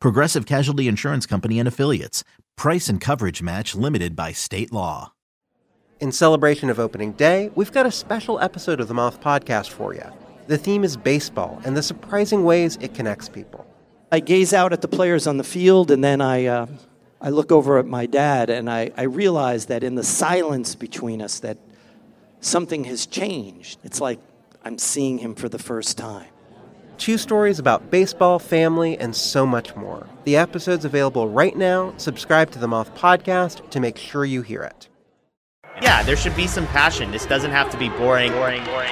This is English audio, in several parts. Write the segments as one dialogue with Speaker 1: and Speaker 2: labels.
Speaker 1: Progressive Casualty Insurance Company and Affiliates. Price and coverage match limited by state law.
Speaker 2: In celebration of opening day, we've got a special episode of the Moth podcast for you. The theme is baseball and the surprising ways it connects people.
Speaker 3: I gaze out at the players on the field, and then I, uh, I look over at my dad, and I, I realize that in the silence between us, that something has changed. It's like I'm seeing him for the first time.
Speaker 2: Two stories about baseball, family, and so much more. The episode's available right now. Subscribe to the Moth podcast to make sure you hear it.
Speaker 4: Yeah, there should be some passion. This doesn't have to be boring, boring, boring.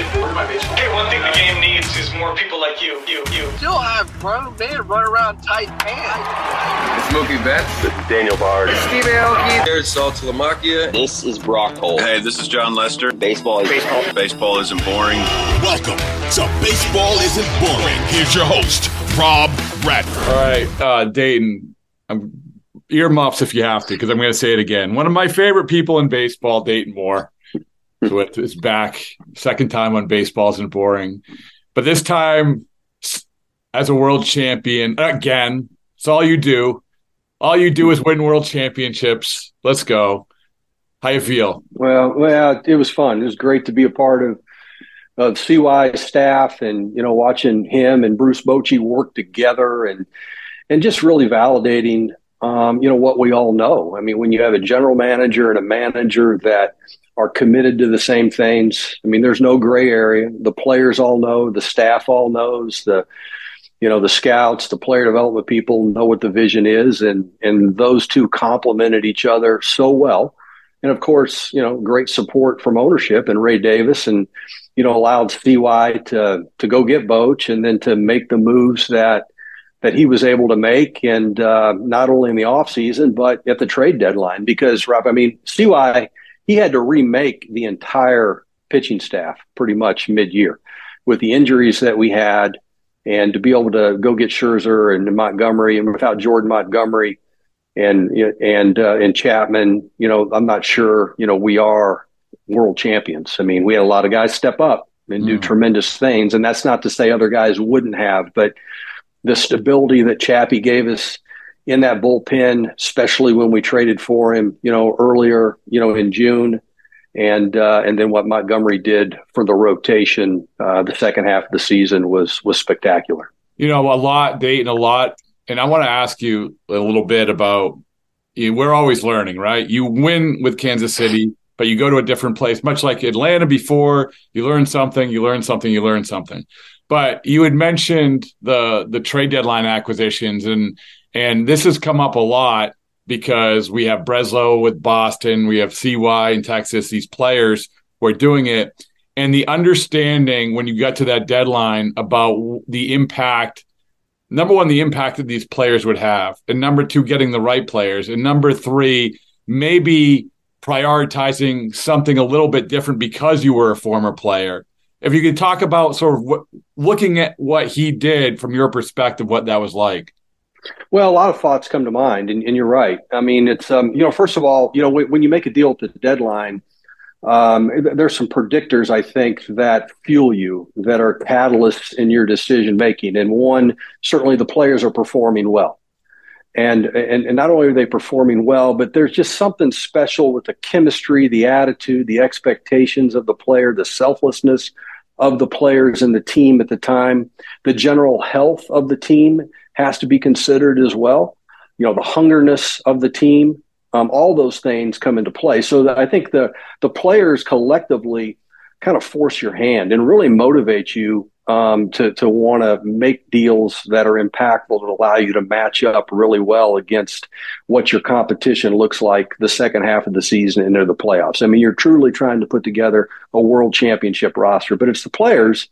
Speaker 5: Hey, one thing the game needs is more people like you, you, you.
Speaker 6: Still have grown men run around tight pants.
Speaker 7: It's Mookie Betts.
Speaker 8: This is Daniel Bard.
Speaker 7: Steve Aoki. There's Saltalamacchia.
Speaker 9: This is Brock Holt.
Speaker 10: Hey, this is Jon Lester.
Speaker 9: Baseball is
Speaker 10: baseball. Baseball isn't boring.
Speaker 11: Welcome to Baseball Isn't Boring. Here's your host, Rob Bradford.
Speaker 12: All right, uh, Dayton. I'm earmuffs if you have to, because I'm going to say it again. One of my favorite people in baseball, Dayton Moore. So it's back, second time on Baseball Isn't Boring, but this time as a world champion again. It's all you do. All you do is win world championships. Let's go. How you feel?
Speaker 8: Well, well, it was fun. It was great to be a part of of CY staff, and you know, watching him and Bruce Bochy work together, and and just really validating um, you know what we all know. I mean, when you have a general manager and a manager that are committed to the same things, I mean, there's no gray area. The players all know, the staff all knows, the you know the scouts, the player development people know what the vision is, and and those two complemented each other so well. And of course, you know, great support from ownership and Ray Davis, and you know, allowed CY to to go get Boch and then to make the moves that that he was able to make, and uh, not only in the offseason, but at the trade deadline. Because, Rob, I mean, CY, he had to remake the entire pitching staff pretty much mid year with the injuries that we had, and to be able to go get Scherzer and Montgomery, and without Jordan Montgomery and and uh, and Chapman, you know, I'm not sure, you know, we are world champions. I mean, we had a lot of guys step up and do mm. tremendous things, and that's not to say other guys wouldn't have, but the stability that Chappie gave us in that bullpen, especially when we traded for him, you know, earlier, you know, in June, and uh, and then what Montgomery did for the rotation uh, the second half of the season was was spectacular.
Speaker 12: You know, a lot, Dayton, a lot, and I want to ask you a little bit about. You know, we're always learning, right? You win with Kansas City, but you go to a different place, much like Atlanta before. You learn something, you learn something, you learn something. But you had mentioned the the trade deadline acquisitions, and and this has come up a lot because we have Breslow with Boston, we have CY in Texas, these players who are doing it, and the understanding when you get to that deadline about the impact. Number one, the impact that these players would have, and number two, getting the right players, and number three, maybe prioritizing something a little bit different because you were a former player if you could talk about sort of what, looking at what he did from your perspective, what that was like.
Speaker 8: Well, a lot of thoughts come to mind, and, and you're right. I mean, it's um, you know, first of all, you know, when, when you make a deal at the deadline, um, there's some predictors I think that fuel you, that are catalysts in your decision making, and one certainly the players are performing well. And, and and not only are they performing well, but there's just something special with the chemistry, the attitude, the expectations of the player, the selflessness of the players and the team at the time. The general health of the team has to be considered as well. you know, the hungerness of the team. Um, all those things come into play. So I think the the players collectively kind of force your hand and really motivate you um, to to want to make deals that are impactful that allow you to match up really well against what your competition looks like the second half of the season into the playoffs. I mean, you're truly trying to put together a world championship roster, but it's the players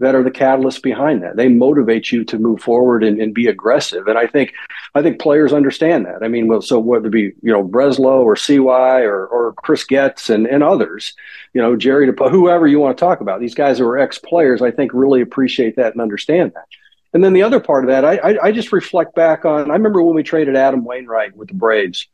Speaker 8: that are the catalyst behind that. They motivate you to move forward and, and, be aggressive. And I think I think players understand that. I mean, well, so whether it be you know Breslow or CY or or Chris Getz and, and others, you know Jerry Dipoto, whoever you want to talk about, these guys who are ex players, I think really appreciate that and understand that. And then the other part of that, I, I, I just reflect back on. I remember when we traded Adam Wainwright with the Braves.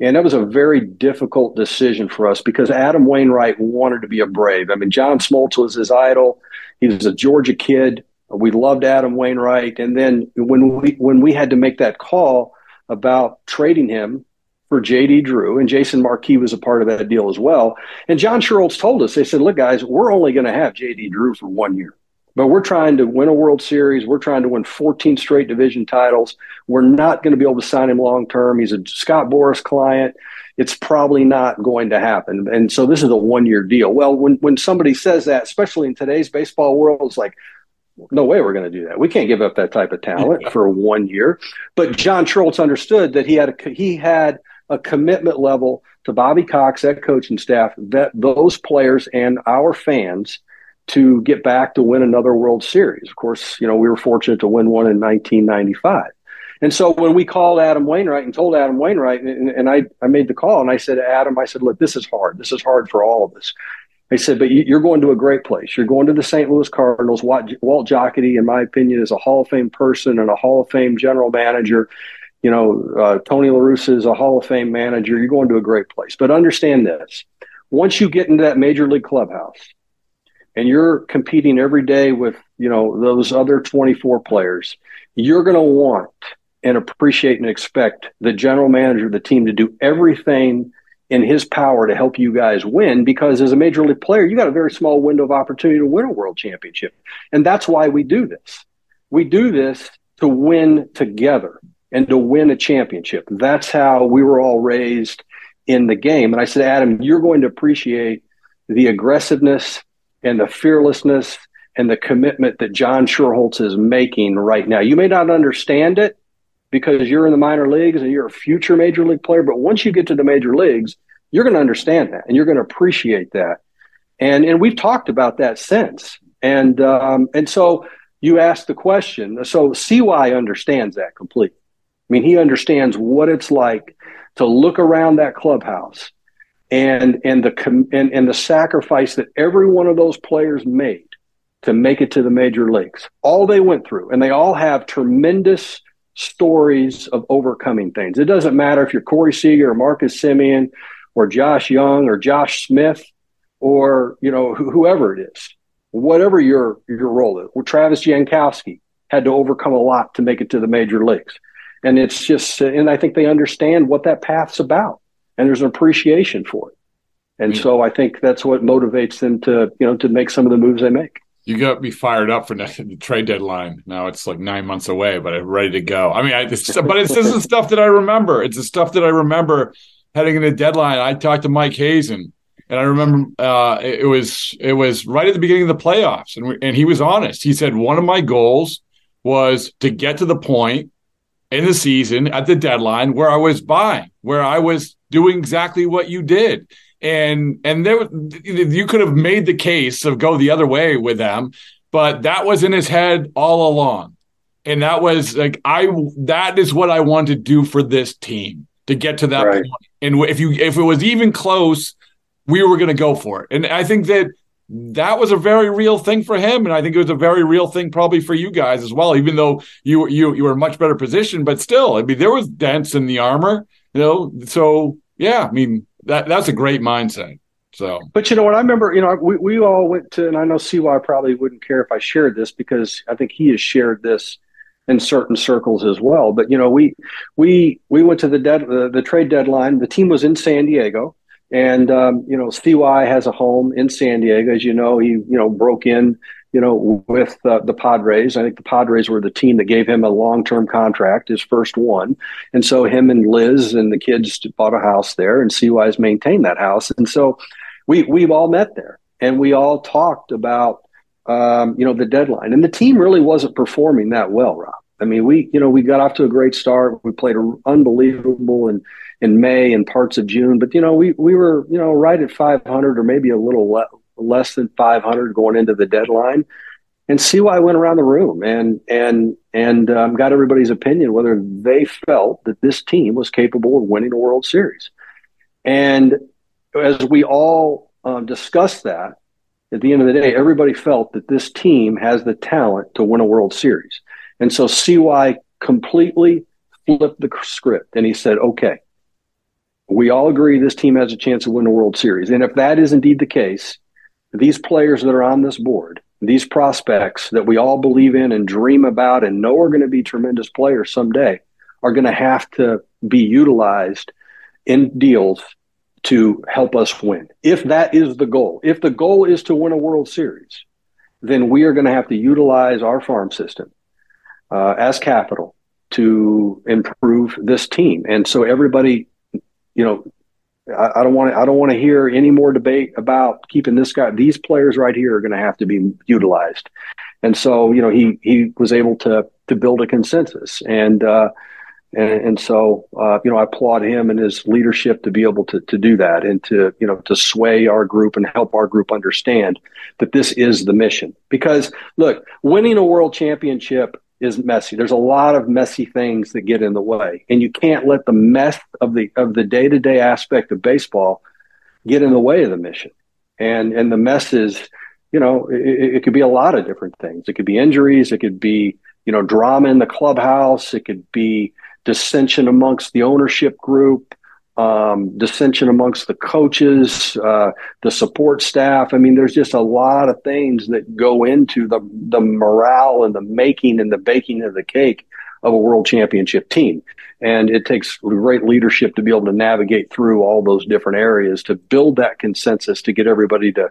Speaker 8: And that was a very difficult decision for us because Adam Wainwright wanted to be a Brave. I mean, John Smoltz was his idol. He was a Georgia kid. We loved Adam Wainwright. And then when we when we had to make that call about trading him for JD Drew, and Jason Marquis was a part of that deal as well. And John Schuerholz told us, they said, look, guys, we're only going to have JD Drew for one year. But we're trying to win a World Series. We're trying to win 14 straight division titles. We're not going to be able to sign him long term. He's a Scott Boras client. It's probably not going to happen. And so this is a one year deal. Well, when, when somebody says that, especially in today's baseball world, it's like, no way we're going to do that. We can't give up that type of talent for one year. But John Schuerholz understood that he had a, he had a commitment level to Bobby Cox, that coaching staff, that those players and our fans – to get back to win another World Series. Of course, you know, we were fortunate to win one in 1995. And so when we called Adam Wainwright and told Adam Wainwright, and, and I, I made the call and I said Adam, I said, look, this is hard. This is hard for all of us. I said, but you're going to a great place. You're going to the St. Louis Cardinals. Walt, Walt Jocketty, in my opinion, is a Hall of Fame person and a Hall of Fame general manager. You know, uh, Tony La Russa is a Hall of Fame manager. You're going to a great place. But understand this: once you get into that major league clubhouse, and you're competing every day with you know those other 24 players you're going to want and appreciate and expect the general manager of the team to do everything in his power to help you guys win because as a major league player you got a very small window of opportunity to win a world championship. And that's why we do this. We do this to win together and to win a championship. That's how we were all raised in the game. And i said adam you're going to appreciate the aggressiveness and the fearlessness and the commitment that John Schuerholz is making right now. You may not understand it because you're in the minor leagues and you're a future major league player, but once you get to the major leagues, you're going to understand that and you're going to appreciate that. And and we've talked about that since. And um, and so you asked the question. So CY understands that completely. I mean, he understands what it's like to look around that clubhouse and and the com- and, and the sacrifice that every one of those players made to make it to the major leagues all they went through and they all have tremendous stories of overcoming things it doesn't matter if you're corey seager or marcus Semien or josh Jung or josh smith or you know wh- whoever it is whatever your your role is well, travis jankowski had to overcome a lot to make it to the major leagues and it's just and i think they understand what that path's about and there's an appreciation for it. And mm-hmm. so I think that's what motivates them to, you know, to make some of the moves they make.
Speaker 12: You got me fired up for the trade deadline. Now it's like nine months away, but I'm ready to go. I mean, I, it's, but it's this is stuff that I remember. It's the stuff that I remember heading into deadline. I talked to Mike Hazen, and I remember uh, it was it was right at the beginning of the playoffs, and we, and he was honest. He said one of my goals was to get to the point in the season at the deadline where I was buying, where I was doing exactly what you did. And and there you could have made the case of go the other way with them, but that was in his head all along. And that was like I that is what I want to do for this team to get to that right. point. And if you if it was even close, we were going to go for it. And I think that that was a very real thing for him, and I think it was a very real thing probably for you guys as well. Even though you you you were in much better position, but still, I mean, there was dents in the armor, you know. So yeah, I mean that that's a great mindset. So,
Speaker 8: but you know what? I remember, you know, we, we all went to, and I know CY probably wouldn't care if I shared this because I think he has shared this in certain circles as well. But you know, we we we went to the dead the, the trade deadline. The team was in San Diego, and um, you know, CY has a home in San Diego. As you know, he you know broke in you know, with uh, the Padres. I think the Padres were the team that gave him a long term contract, his first one. And so him and Liz and the kids bought a house there, and CY's maintained that house. And so we we've all met there, and we all talked about um, you know the deadline. And the team really wasn't performing that well, Rob. I mean, we you know we got off to a great start. We played unbelievable in in May and parts of June, but you know we we were you know right at 500 or maybe a little le- less than 500 going into the deadline. And CY went around the room and and and um, got everybody's opinion whether they felt that this team was capable of winning a World Series. And as we all um, discussed that, at the end of the day, everybody felt that this team has the talent to win a World Series. And so CY completely flipped the script and he said, okay, we all agree this team has a chance to win a World Series. And if that is indeed the case, these players that are on this board, these prospects that we all believe in and dream about and know are going to be tremendous players someday, are going to have to be utilized in deals to help us win. If that is the goal, if the goal is to win a World Series, then we are going to have to utilize our farm system uh, as capital to improve this team. And so everybody, you know, I, I don't want to. I don't want to hear any more debate about keeping this guy. These players right here are going to have to be utilized, and so you know he he was able to to build a consensus, and uh, and, and so uh, you know I applaud him and his leadership to be able to to do that and to you know to sway our group and help our group understand that this is the mission. Because look, winning a world championship is messy. There's a lot of messy things that get in the way, and you can't let the mess of the of the day to day aspect of baseball get in the way of the mission. And and the mess is, you know, it, it could be a lot of different things. It could be injuries. It could be you know drama in the clubhouse. It could be dissension amongst the ownership group um, dissension amongst the coaches, uh, the support staff. I mean, there's just a lot of things that go into the the morale and the making and the baking of the cake of a world championship team. And it takes great leadership to be able to navigate through all those different areas to build that consensus to get everybody to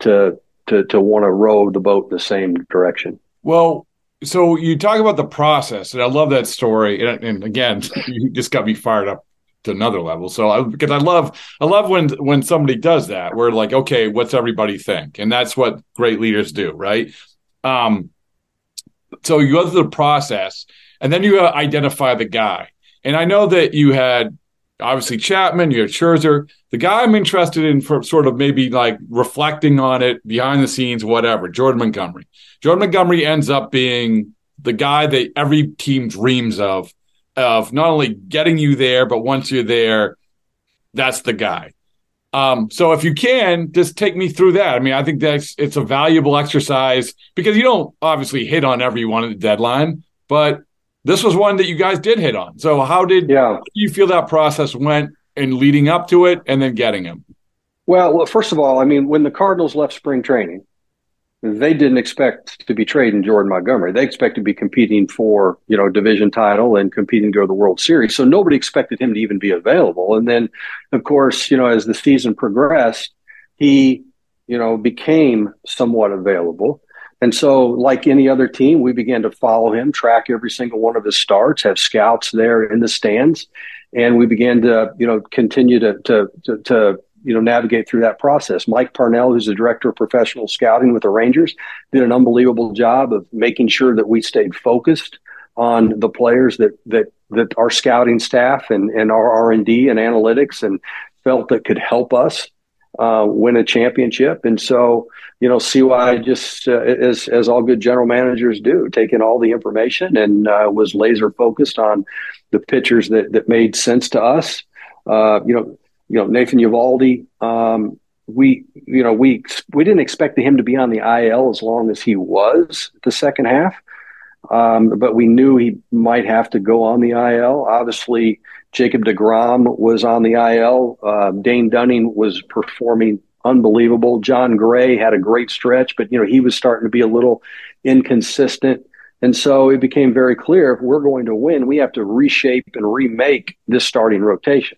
Speaker 8: to to to want to row the boat in the same direction.
Speaker 12: Well, so you talk about the process, and I love that story. And, and again, you just got me fired up to another level. So I because I love I love when when somebody does that. We're like, okay, what's everybody think? And that's what great leaders do, right? Um so you go through the process and then you identify the guy. And I know that you had obviously Chapman, you had Scherzer. The guy I'm interested in for sort of maybe like reflecting on it behind the scenes, whatever, Jordan Montgomery. Jordan Montgomery ends up being the guy that every team dreams of of not only getting you there, but once you're there, that's the guy. Um, so if you can, just take me through that. I mean, I think that's it's a valuable exercise because you don't obviously hit on everyone at the deadline, but this was one that you guys did hit on. So how did
Speaker 8: yeah.
Speaker 12: you feel that process went in leading up to it and then getting him?
Speaker 8: Well, well, first of all, I mean, when the Cardinals left spring training, they didn't expect to be trading Jordan Montgomery. They expected to be competing for, you know, division title and competing to go to the World Series. So nobody expected him to even be available. And then, of course, you know, as the season progressed, he, you know, became somewhat available. And so, like any other team, we began to follow him, track every single one of his starts, have scouts there in the stands, and we began to, you know, continue to to to, to you know navigate through that process. Mike Parnell, who's the director of professional scouting with the Rangers, did an unbelievable job of making sure that we stayed focused on the players that that that our scouting staff and and our R and D and analytics and felt that could help us uh, win a championship. And so, you know, CY just uh, as as all good general managers do, taking all the information and uh, was laser focused on the pitchers that that made sense to us. Uh, you know, you know Nathan Eovaldi. Um, we you know we we didn't expect him to be on the IL as long as he was the second half, um, but we knew he might have to go on the IL. Obviously, Jacob Degrom was on the IL. Uh, Dane Dunning was performing unbelievable. Jon Gray had a great stretch, but you know he was starting to be a little inconsistent. And so it became very clear if we're going to win, we have to reshape and remake this starting rotation.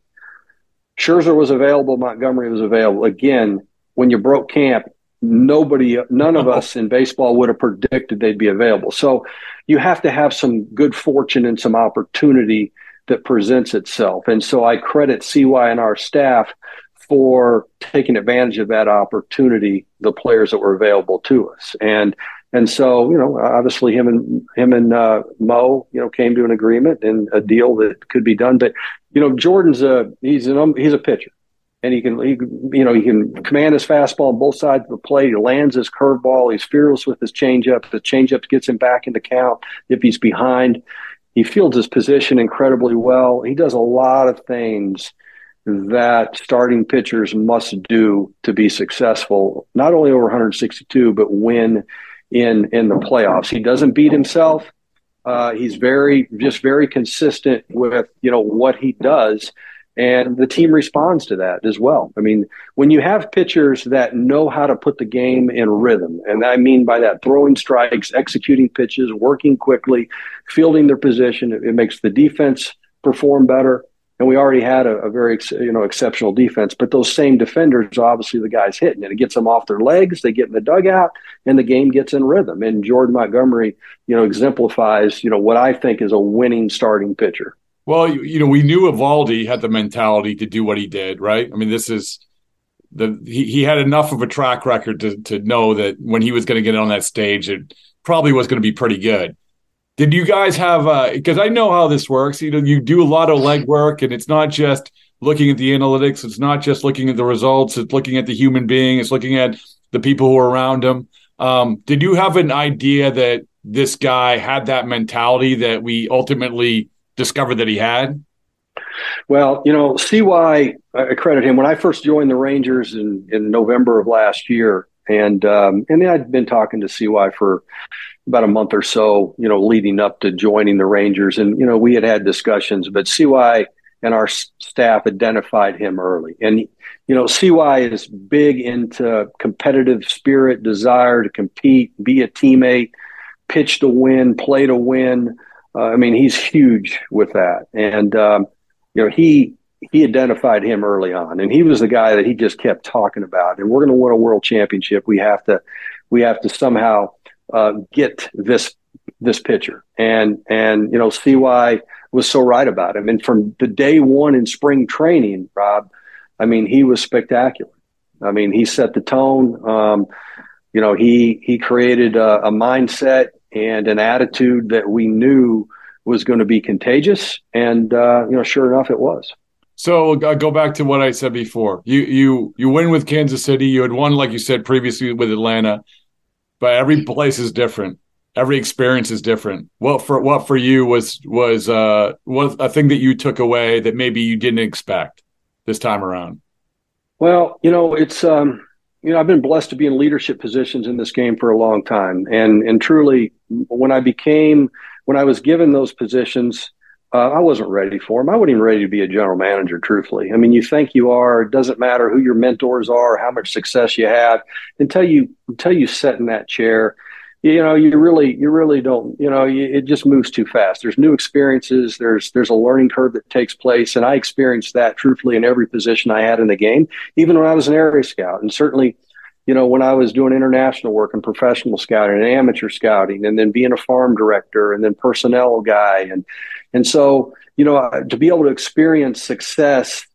Speaker 8: Scherzer was available, Montgomery was available. Again, when you broke camp, nobody, none of us in baseball would have predicted they'd be available. So you have to have some good fortune and some opportunity that presents itself. And so I credit CY and our staff for taking advantage of that opportunity, the players that were available to us. And and so, you know, obviously him and him and uh, Mo, you know, came to an agreement and a deal that could be done. But you know, Jordan's a he's an he's a pitcher and he can, he, you know, he can command his fastball on both sides of the plate. He lands his curveball. He's fearless with his changeup. The changeup gets him back into count if he's behind. He fields his position incredibly well. He does a lot of things that starting pitchers must do to be successful, not only over 162, but win in in the playoffs. He doesn't beat himself. Uh, he's very just very consistent with you know what he does and the team responds to that as well. I mean, when you have pitchers that know how to put the game in rhythm, and I mean by that throwing strikes, executing pitches, working quickly, fielding their position, it, it makes the defense perform better. And we already had a, a, very you know exceptional defense, but those same defenders, obviously the guys hitting it, it gets them off their legs. They get in the dugout, and the game gets in rhythm. And Jordan Montgomery, you know, exemplifies you know what I think is a winning starting pitcher.
Speaker 12: Well, you, you know, we knew Eovaldi had the mentality to do what he did, right? I mean, this is the he, he had enough of a track record to to know that when he was going to get on that stage, it probably was going to be pretty good. Did you guys have because uh, I know how this works. You know, you do a lot of legwork, and it's not just looking at the analytics. It's not just looking at the results. It's looking at the human being. It's looking at the people who are around him. Um, did you have an idea that this guy had that mentality that we ultimately discovered that he had?
Speaker 8: Well, you know, CY, I credit him. When I first joined the Rangers in, in November of last year, and um, and then I'd been talking to CY for about a month or so, you know, leading up to joining the Rangers, and you know, we had had discussions, but CY and our staff identified him early, and you know, CY is big into competitive spirit, desire to compete, be a teammate, pitch to win, play to win. Uh, I mean, he's huge with that, and um, you know he he identified him early on, and he was the guy that he just kept talking about. And we're going to win a world championship. We have to we have to somehow uh, get this this pitcher, and and you know, CY was so right about him. And from the day one in spring training, Rob, I mean, he was spectacular. I mean, he set the tone. Um, you know, he he created a, a mindset and an attitude that we knew was going to be contagious. And uh, you know, sure enough, it was.
Speaker 12: So I'll uh, go back to what I said before. You you you win with Kansas City. You had won, like you said previously, with Atlanta. But every place is different. Every experience is different. What for what for you was was uh was a thing that you took away that maybe you didn't expect this time around?
Speaker 8: Well, you know, it's um you know, I've been blessed to be in leadership positions in this game for a long time. And and truly when I became when I was given those positions, uh, I wasn't ready for them. I wasn't even ready to be a general manager, truthfully. I mean, you think you are. It doesn't matter who your mentors are, how much success you have, until you until you sit in that chair. You know, you really you really don't. You know, you, it just moves too fast. There's new experiences. There's there's a learning curve that takes place, and I experienced that truthfully in every position I had in the game, even when I was an area scout, and certainly you know, when I was doing international work and professional scouting and amateur scouting, and then being a farm director and then personnel guy, and and so you know, uh, to be able to experience success,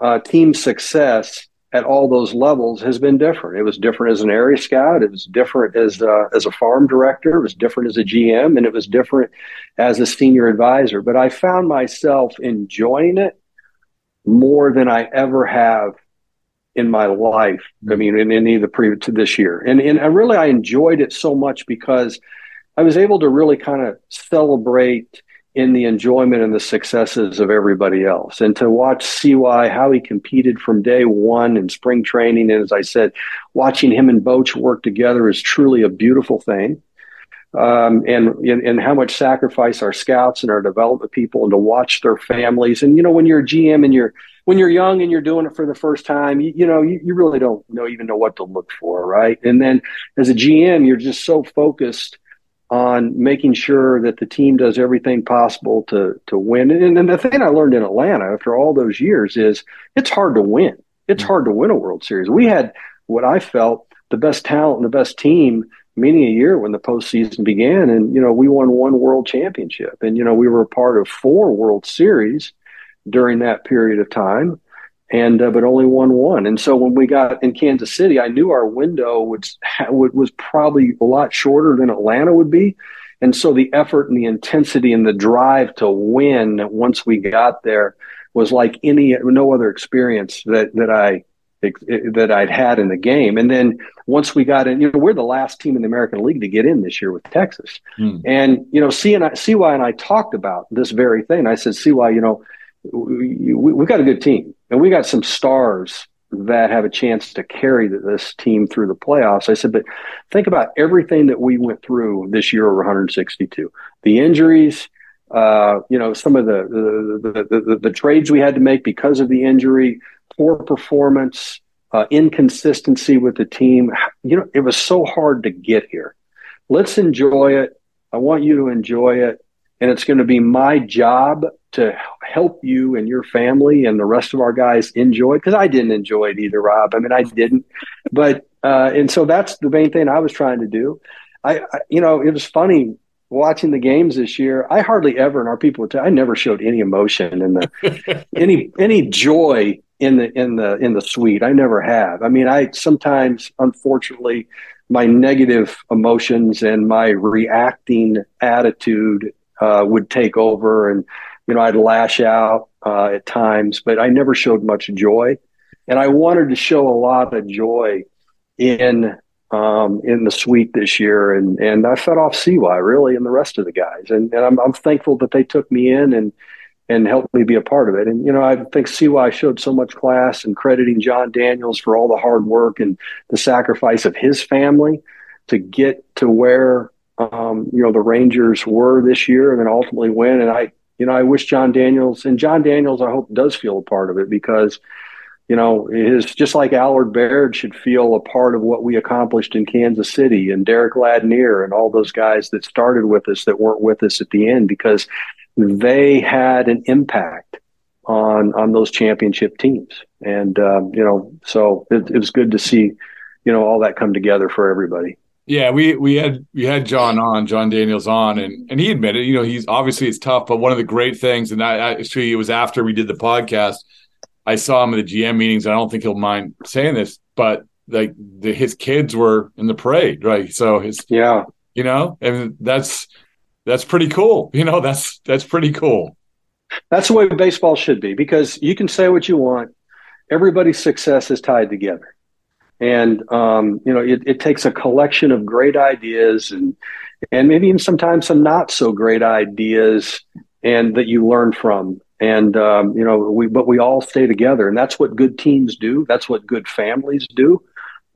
Speaker 8: uh, team success at all those levels has been different. It was different as an area scout. It was different as uh, as a farm director. It was different as a GM, and it was different as a senior advisor. But I found myself enjoying it more than I ever have in my life. I mean, in any of the previous to this year, and and I really I enjoyed it so much because I was able to really kind of celebrate in the enjoyment and the successes of everybody else, and to watch CY how he competed from day one in spring training, and as I said, watching him and Boch work together is truly a beautiful thing. Um, and, and how much sacrifice our scouts and our development people and to watch their families. And, you know, when you're a GM and you're, when you're young and you're doing it for the first time, you, you know, you, you, really don't know even know what to look for, right? And then as a GM, you're just so focused on making sure that the team does everything possible to to win. And, and the thing I learned in Atlanta after all those years is it's hard to win. It's mm-hmm. hard to win a World Series. We had what I felt the best talent and the best team many a year when the postseason began. And, you know, we won one world championship. And, you know, we were a part of four World Series during that period of time. And uh, but only won one, and so when we got in Kansas City, I knew our window was was probably a lot shorter than Atlanta would be, and so the effort and the intensity and the drive to win once we got there was like any no other experience that that I that I'd had in the game. And then once we got in, you know, we're the last team in the American League to get in this year with Texas. Hmm. And you know, C and I, CY and I talked about this very thing. I said, CY, you know, we, we, got a good team, and we got some stars that have a chance to carry this team through the playoffs. I said, but think about everything that we went through this year over 162, the injuries. Uh, you know, some of the the, the the, the trades we had to make because of the injury, poor performance, uh, inconsistency with the team. You know, it was so hard to get here. Let's enjoy it. I want you to enjoy it. And it's going to be my job to help you and your family and the rest of our guys enjoy it. Because I didn't enjoy it either, Rob. I mean, I didn't. But, uh, and so that's the main thing I was trying to do. I, I, you know, it was funny watching the games this year. I hardly ever, and our people would tell, I never showed any emotion in the, any, any joy in the in the in the suite. I never have. I mean, I sometimes, unfortunately, my negative emotions and my reacting attitude uh, would take over, and you know, I'd lash out uh, at times, but I never showed much joy, and I wanted to show a lot of joy in um, in the suite this year, and and I fed off CY really, and the rest of the guys, and, and I'm, I'm thankful that they took me in and and helped me be a part of it. And, you know, I think CY showed so much class and crediting Jon Daniels for all the hard work and the sacrifice of his family to get to where, um, you know, the Rangers were this year and then ultimately win. And I, you know, I wish Jon Daniels and Jon Daniels, I hope does feel a part of it because, you know, is just like Allard Baird should feel a part of what we accomplished in Kansas City and Derek Ladnier and all those guys that started with us that weren't with us at the end because they had an impact on on those championship teams. And um, you know, so it, it was good to see, you know, all that come together for everybody.
Speaker 12: Yeah, we we had we had Jon on, Jon Daniels on, and and he admitted, you know, he's obviously it's tough, but one of the great things, and I actually it was after we did the podcast, I saw him at the GM meetings. I don't think he'll mind saying this, but like the, his kids were in the parade, right? So his
Speaker 8: yeah,
Speaker 12: you know, and that's that's pretty cool. You know, that's that's pretty cool.
Speaker 8: That's the way baseball should be because you can say what you want. Everybody's success is tied together. And um, you know, it, it takes a collection of great ideas and and maybe even sometimes some not so great ideas and that you learn from. And um, you know, we but we all stay together, and that's what good teams do. That's what good families do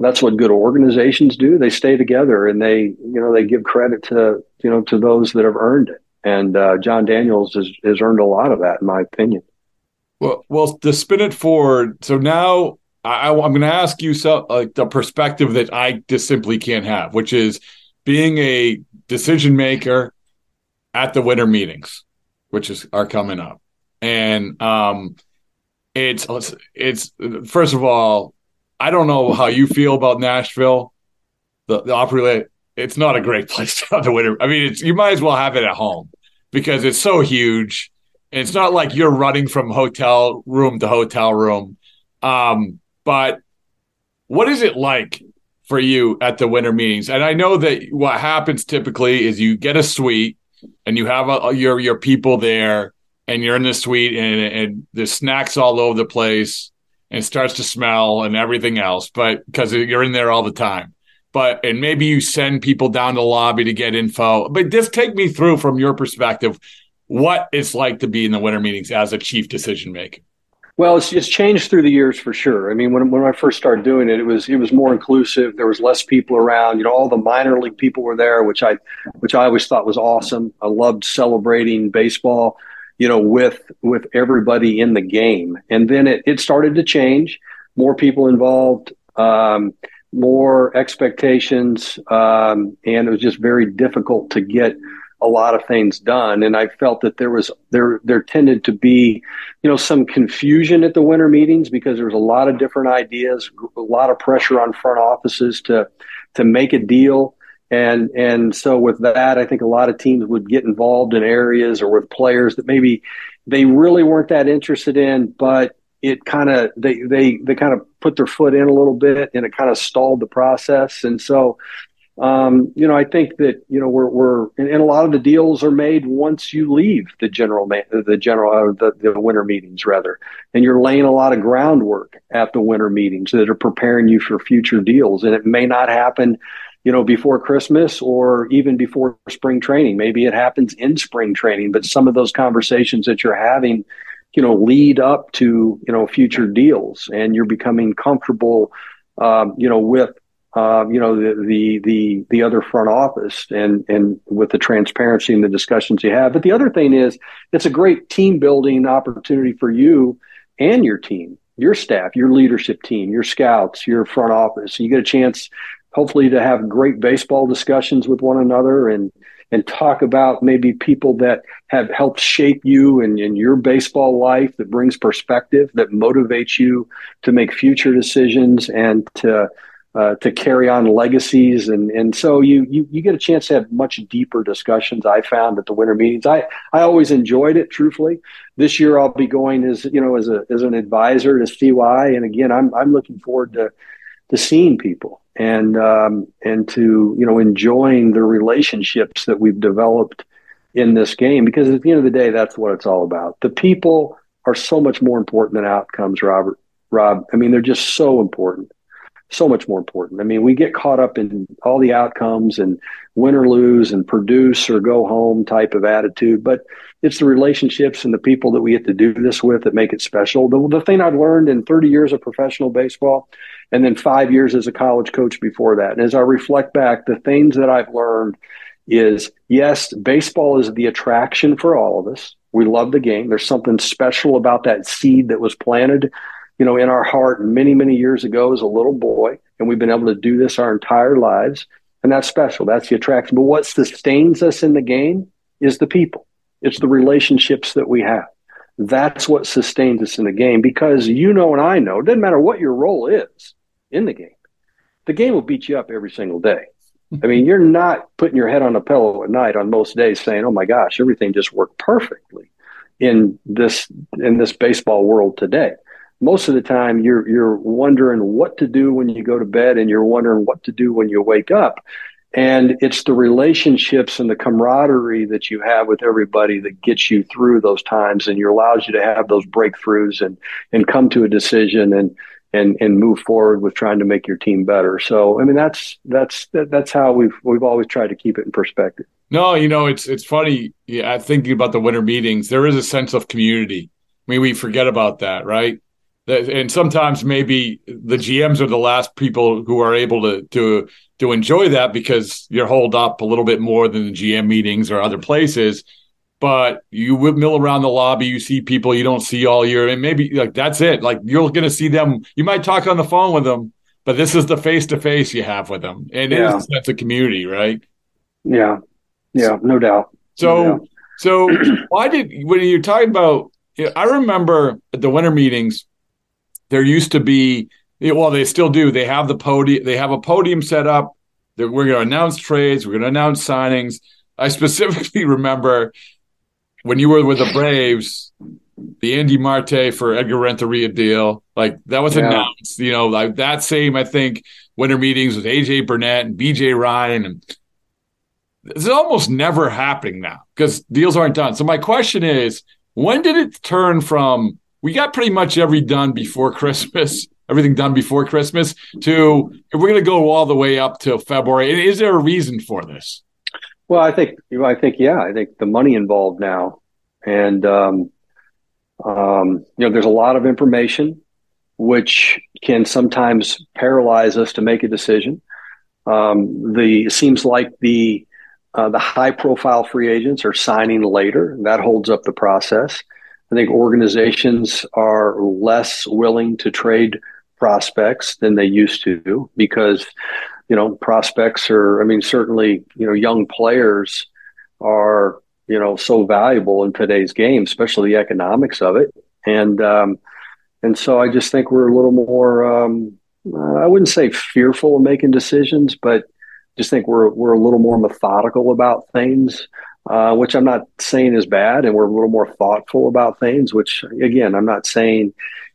Speaker 8: that's what good organizations do. They stay together and they, you know, they give credit to, you know, to those that have earned it. And uh, Jon Daniels has, has earned a lot of that, in my opinion.
Speaker 12: Well, well, to spin it forward. So now I, am going to ask you so, like the perspective that I just simply can't have, which is being a decision maker at the winter meetings, which is are coming up, and um, it's it's first of all I don't know how you feel about Nashville. The the Opry it's not a great place to have the winter. I mean, it's you might as well have it at home because it's so huge. And it's not like you're running from hotel room to hotel room. Um, but what is it like for you at the winter meetings? And I know that what happens typically is you get a suite and you have a, your your people there, and you're in the suite, and, and snacks all over the place and starts to smell and everything else, but because you're in there all the time. But and maybe you send people down to the lobby to get info. But just take me through from your perspective what it's like to be in the winter meetings as a chief decision maker.
Speaker 8: Well, it's, it's changed through the years for sure. I mean, when, when I first started doing it, it was it was more inclusive. There was less people around. You know, all the minor league people were there, which I which I always thought was awesome. I loved celebrating baseball you know, with with everybody in the game. And then it, it started to change. More people involved, um, more expectations, um, and it was just very difficult to get a lot of things done. And I felt that there was there there tended to be, you know, some confusion at the winter meetings because there was a lot of different ideas, a lot of pressure on front offices to to make a deal. And and so with that, I think a lot of teams would get involved in areas or with players that maybe they really weren't that interested in, but it kind of they they they kind of put their foot in a little bit and it kind of stalled the process. And so um, you know, I think that you know we're we're and, and, a lot of the deals are made once you leave the general the general uh, the, the winter meetings rather, and you're laying a lot of groundwork at the winter meetings that are preparing you for future deals, and it may not happen, you know, before Christmas or even before spring training. Maybe it happens in spring training, but some of those conversations that you're having, you know, lead up to you know future deals, and you're becoming comfortable, um, you know, with uh, you know the, the the the other front office and and with the transparency and the discussions you have. But the other thing is, it's a great team building opportunity for you and your team, your staff, your leadership team, your scouts, your front office. You get a chance, hopefully, to have great baseball discussions with one another and and talk about maybe people that have helped shape you and in your baseball life that brings perspective that motivates you to make future decisions and to uh, to carry on legacies, and and so you, you you get a chance to have much deeper discussions. I found at the winter meetings. I I always enjoyed it. Truthfully, this year I'll be going as you know as a as an advisor to CY, and again I'm I'm looking forward to to seeing people and um, and to you know enjoying the relationships that we've developed in this game because at the end of the day that's what it's all about. The people are so much more important than outcomes, Robert. Rob, I mean they're just so important so much more important. I mean, we get caught up in all the outcomes and win or lose and produce or go home type of attitude, but it's the relationships and the people that we get to do this with that make it special. The, the thing I've learned in 30 years of professional baseball and then five years as a college coach before that, and as I reflect back, the things that I've learned is yes, baseball is the attraction for all of us. We love the game. There's something special about that seed that was planted you know, in our heart many, many years ago as a little boy. And we've been able to do this our entire lives. And that's special. That's the attraction. But what sustains us in the game is the people, it's the relationships that we have. That's what sustains us in the game because you know and I know, it doesn't matter what your role is in the game, the game will beat you up every single day. I mean, you're not putting your head on a pillow at night on most days saying, "Oh my gosh, everything just worked perfectly in this in this baseball world today." Most of the time you're you're wondering what to do when you go to bed and you're wondering what to do when you wake up. And it's the relationships and the camaraderie that you have with everybody that gets you through those times and allows you to have those breakthroughs and and come to a decision and and and move forward with trying to make your team better. So i mean that's that's that's how we've we've always tried to keep it in perspective.
Speaker 12: No you know it's it's funny. Yeah thinking about the winter meetings. There is a sense of community. I mean we forget about that right and sometimes maybe the GMs are the last people who are able to to to enjoy that because you're holed up a little bit more than the GM meetings or other places. But you whip mill around the lobby, you see people you don't see all year, and maybe like that's it. Like you're going to see them. You might talk on the phone with them, but this is the face to face you have with them, and yeah. it is a sense of community, right?
Speaker 8: Yeah, yeah, no doubt.
Speaker 12: So,
Speaker 8: no doubt.
Speaker 12: so why did when you're talking about? I remember at the winter meetings there used to be well they still do. They have the podium they have a podium set up we're going to announce trades we're going to announce signings. I specifically remember when you were with the braves the andy marte for edgar renteria deal like that was yeah. announced you know like that same i think winter meetings with aj burnett and bj ryan and it's almost never happening now because deals aren't done. So my question is when did it turn from we got pretty much every done before Christmas, everything done before Christmas. To we're going to go all the way up to February, is there a reason for this?
Speaker 8: Well, I think I think yeah, I think the money involved now, and um, um, you know, there's a lot of information which can sometimes paralyze us to make a decision. Um, the it seems like the uh, the high profile free agents are signing later. That holds up the process. I think organizations are less willing to trade prospects than they used to because, you know, prospects are, I mean, certainly, you know, young players are you know so valuable in today's game, especially the economics of it. And um, and so I just think we're a little more. Um, I wouldn't say fearful of making decisions, but just think we're we're a little more methodical about things, uh, which I'm not saying is bad, and we're a little more thoughtful about things, which again I'm not saying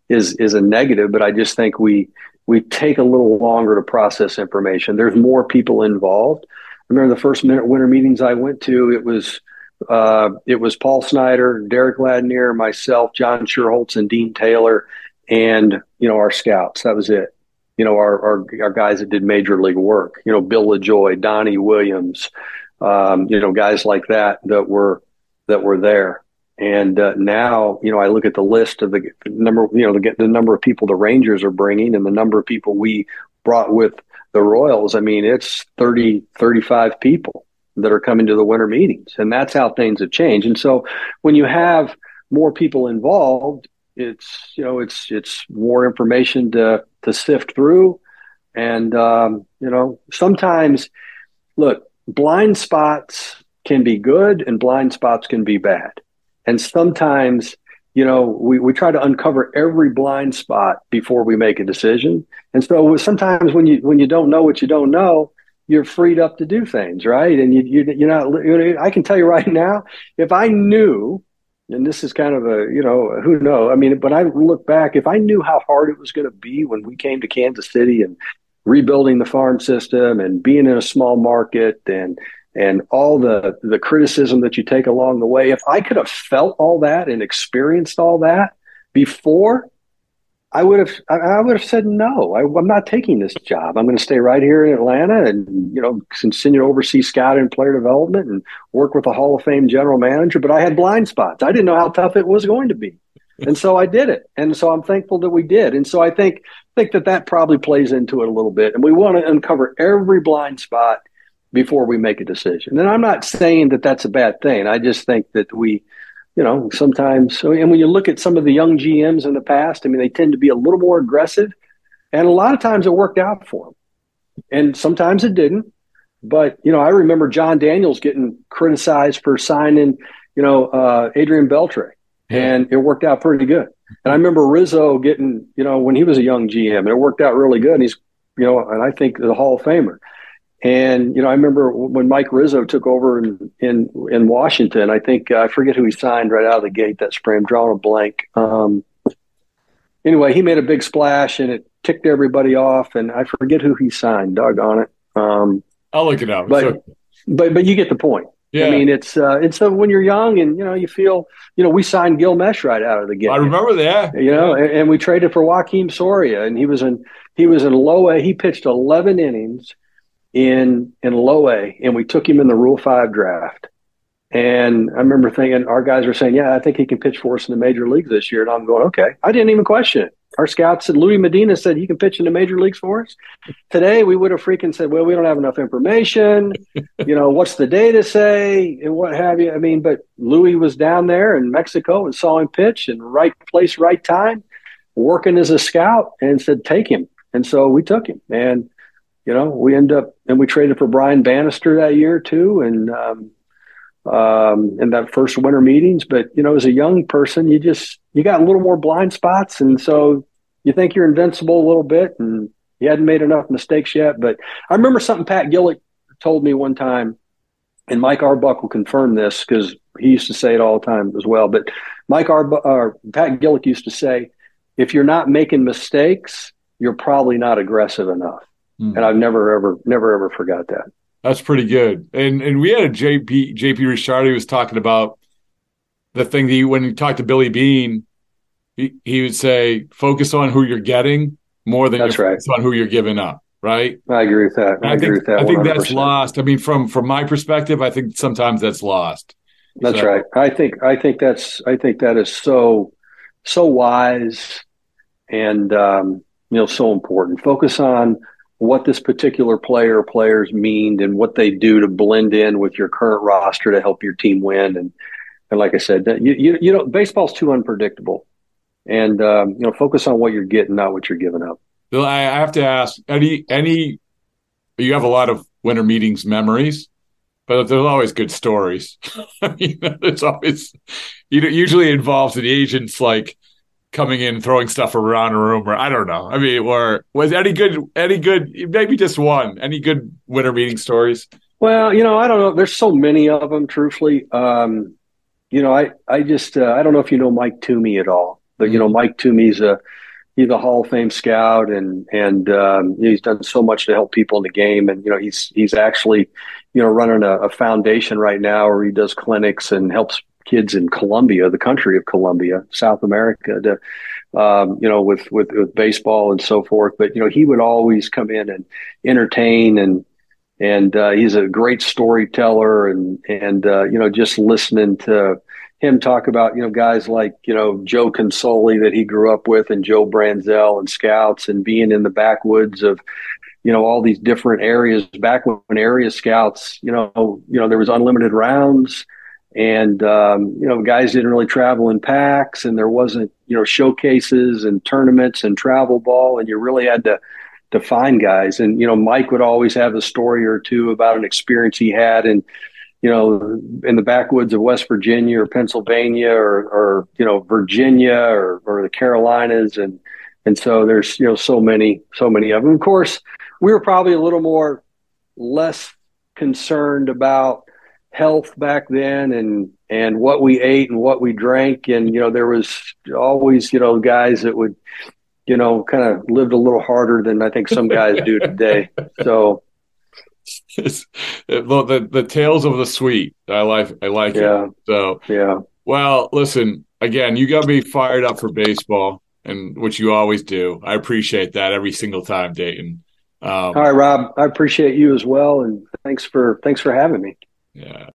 Speaker 8: is is a negative, but I just think we we take a little longer to process information. There's more people involved. I remember the first winter meetings I went to, it was uh, it was Paul Snyder, Derek Ladnier, myself, John Schuerholz, and Dean Taylor, and you know our scouts. That was it. You know our our, our guys that did major league work. You know Bill LaJoie, Donnie Williams, um, you know guys like that that were that were there. And uh, now, you know, I look at the list of the number, you know, the, the number of people the Rangers are bringing and the number of people we brought with the Royals. I mean, it's 30, 35 people that are coming to the winter meetings. And that's how things have changed. And so when you have more people involved, it's, you know, it's, it's more information to, to sift through. And, um, you know, sometimes, look, blind spots can be good and blind spots can be bad and sometimes, you know, we, we try to uncover every blind spot before we make a decision. And so sometimes when you when you don't know what you don't know, you're freed up to do things, right? And you, you you're not. I can tell you right now, if I knew, and this is kind of a you know who know. I mean, but I look back, if I knew how hard it was going to be when we came to Kansas City and rebuilding the farm system and being in a small market and and all the the criticism that you take along the way. If i could have felt all that and experienced all that before i would have i, would have said no. I, am not taking this job. I'm going to stay right here in atlanta and you know continue to oversee scouting and player development and work with a hall of fame general manager. But i had blind spots. I didn't know how tough it was going to be and so i did it and so i'm thankful that we did and so i think think that that probably plays into it a little bit and we want to uncover every blind spot before we make a decision. And I'm not saying that that's a bad thing. I just think that we, you know, sometimes, and when you look at some of the young GMs in the past, I mean, they tend to be a little more aggressive. And a lot of times it worked out for them. And sometimes it didn't. But, you know, I remember Jon Daniels getting criticized for signing, you know, uh, Adrian Beltre. And it worked out pretty good. And I remember Rizzo getting, you know, when he was a young GM, and it worked out really good. And he's, you know, and I think the Hall of Famer. And you know, I remember when Mike Rizzo took over in in, in Washington. I think uh, I forget who he signed right out of the gate that spring. I'm drawing a blank. Um, anyway, he made a big splash and it ticked everybody off. And I forget who he signed. Doggone it. Um,
Speaker 12: I'll look it up.
Speaker 8: But but but you get the point. Yeah. I mean, it's uh, it's uh, when you're young and you know you feel you know we signed Gil Meche right out of the gate. I
Speaker 12: remember that.
Speaker 8: You know, and, and, we traded for Joakim Soria, and he was in he was in low A. He pitched 11 innings in in low A, and we took him in the Rule Five draft. And I remember thinking, our guys were saying, "Yeah, I think he can pitch for us in the major leagues this year." And I'm going, "Okay." I didn't even question it. Our scouts said, Louis Medina said, "You can pitch in the major leagues for us." Today, we would have freaking said, "Well, we don't have enough information. you know, what's the data say, and what have you?" I mean, but Louis was down there in Mexico and saw him pitch in right place, right time, working as a scout, and said, "Take him." And so we took him, and you know, we end up and we traded for Brian Bannister that year too, and um, um, in that first winter meetings. But you know, as a young person, you just you got a little more blind spots, and so you think you're invincible a little bit, and you hadn't made enough mistakes yet. But I remember something Pat Gillick told me one time, and Mike Arbuckle confirmed this because he used to say it all the time as well. But Mike Arbuck, or Pat Gillick used to say, if you're not making mistakes, you're probably not aggressive enough. Mm. And I've never ever never ever forgot that.
Speaker 12: That's pretty good. And and we had a JP JP Ricciardi was talking about the thing that he, when he talked to Billy Beane, he, he would say focus on who you're getting more than
Speaker 8: that's right.
Speaker 12: on who you're giving up. Right.
Speaker 8: I agree with that. I, I agree
Speaker 12: think,
Speaker 8: with that. 100%.
Speaker 12: I think that's lost. I mean, from from my perspective, I think sometimes that's lost.
Speaker 8: That's so. right. I think I think that's I think that is so so wise and um, you know so important. Focus on what this particular player or players mean and what they do to blend in with your current roster to help your team win. And and like I said, you you, you know, baseball's too unpredictable, and um, you know, focus on what you're getting, not what you're giving up.
Speaker 12: Bill, I have to ask any any. You have a lot of winter meetings memories. but there's always good stories. you always you know usually involves an agent's like coming in throwing stuff around a room or I don't know. I mean, or was any good any good maybe just one any good winter meeting stories?
Speaker 8: Well, you know, I don't know. There's so many of them. Truthfully, um, you know, I I just uh, I don't know if you know Mike Toomey at all, but you know, Mike Toomey's a he's a Hall of Fame scout, and and um, he's done so much to help people in the game. And you know, he's he's actually you know running a, a foundation right now where he does clinics and helps kids in Colombia, the country of Colombia, South America, to um, you know with, with with baseball and so forth. But you know, he would always come in and entertain and and uh, he's a great storyteller and and uh, you know just listening to him talk about you know guys like you know Joe Consoli that he grew up with and Joe Branzell and scouts and being in the backwoods of you know all these different areas back when area scouts you know you know there was unlimited rounds and um, you know guys didn't really travel in packs and there wasn't you know showcases and tournaments and travel ball and you really had to to find guys and you know Mike would always have a story or two about an experience he had and you know, in the backwoods of West Virginia or Pennsylvania or, or you know, Virginia or, or the Carolinas. And, and so there's, you know, so many, so many of them. Of course, we were probably a little more less concerned about health back then and, and what we ate and what we drank. And, you know, there was always, you know, guys that would, you know, kind of lived a little harder than I think some guys do today. So,
Speaker 12: it's, the the tales of the suite. I like I like
Speaker 8: yeah.
Speaker 12: it. So
Speaker 8: yeah.
Speaker 12: Well, listen again. You got me fired up for baseball, and which you always do. I appreciate that every single time, Dayton.
Speaker 8: Um, All right, Rob. I appreciate you as well, and thanks for thanks for having me.
Speaker 12: Yeah.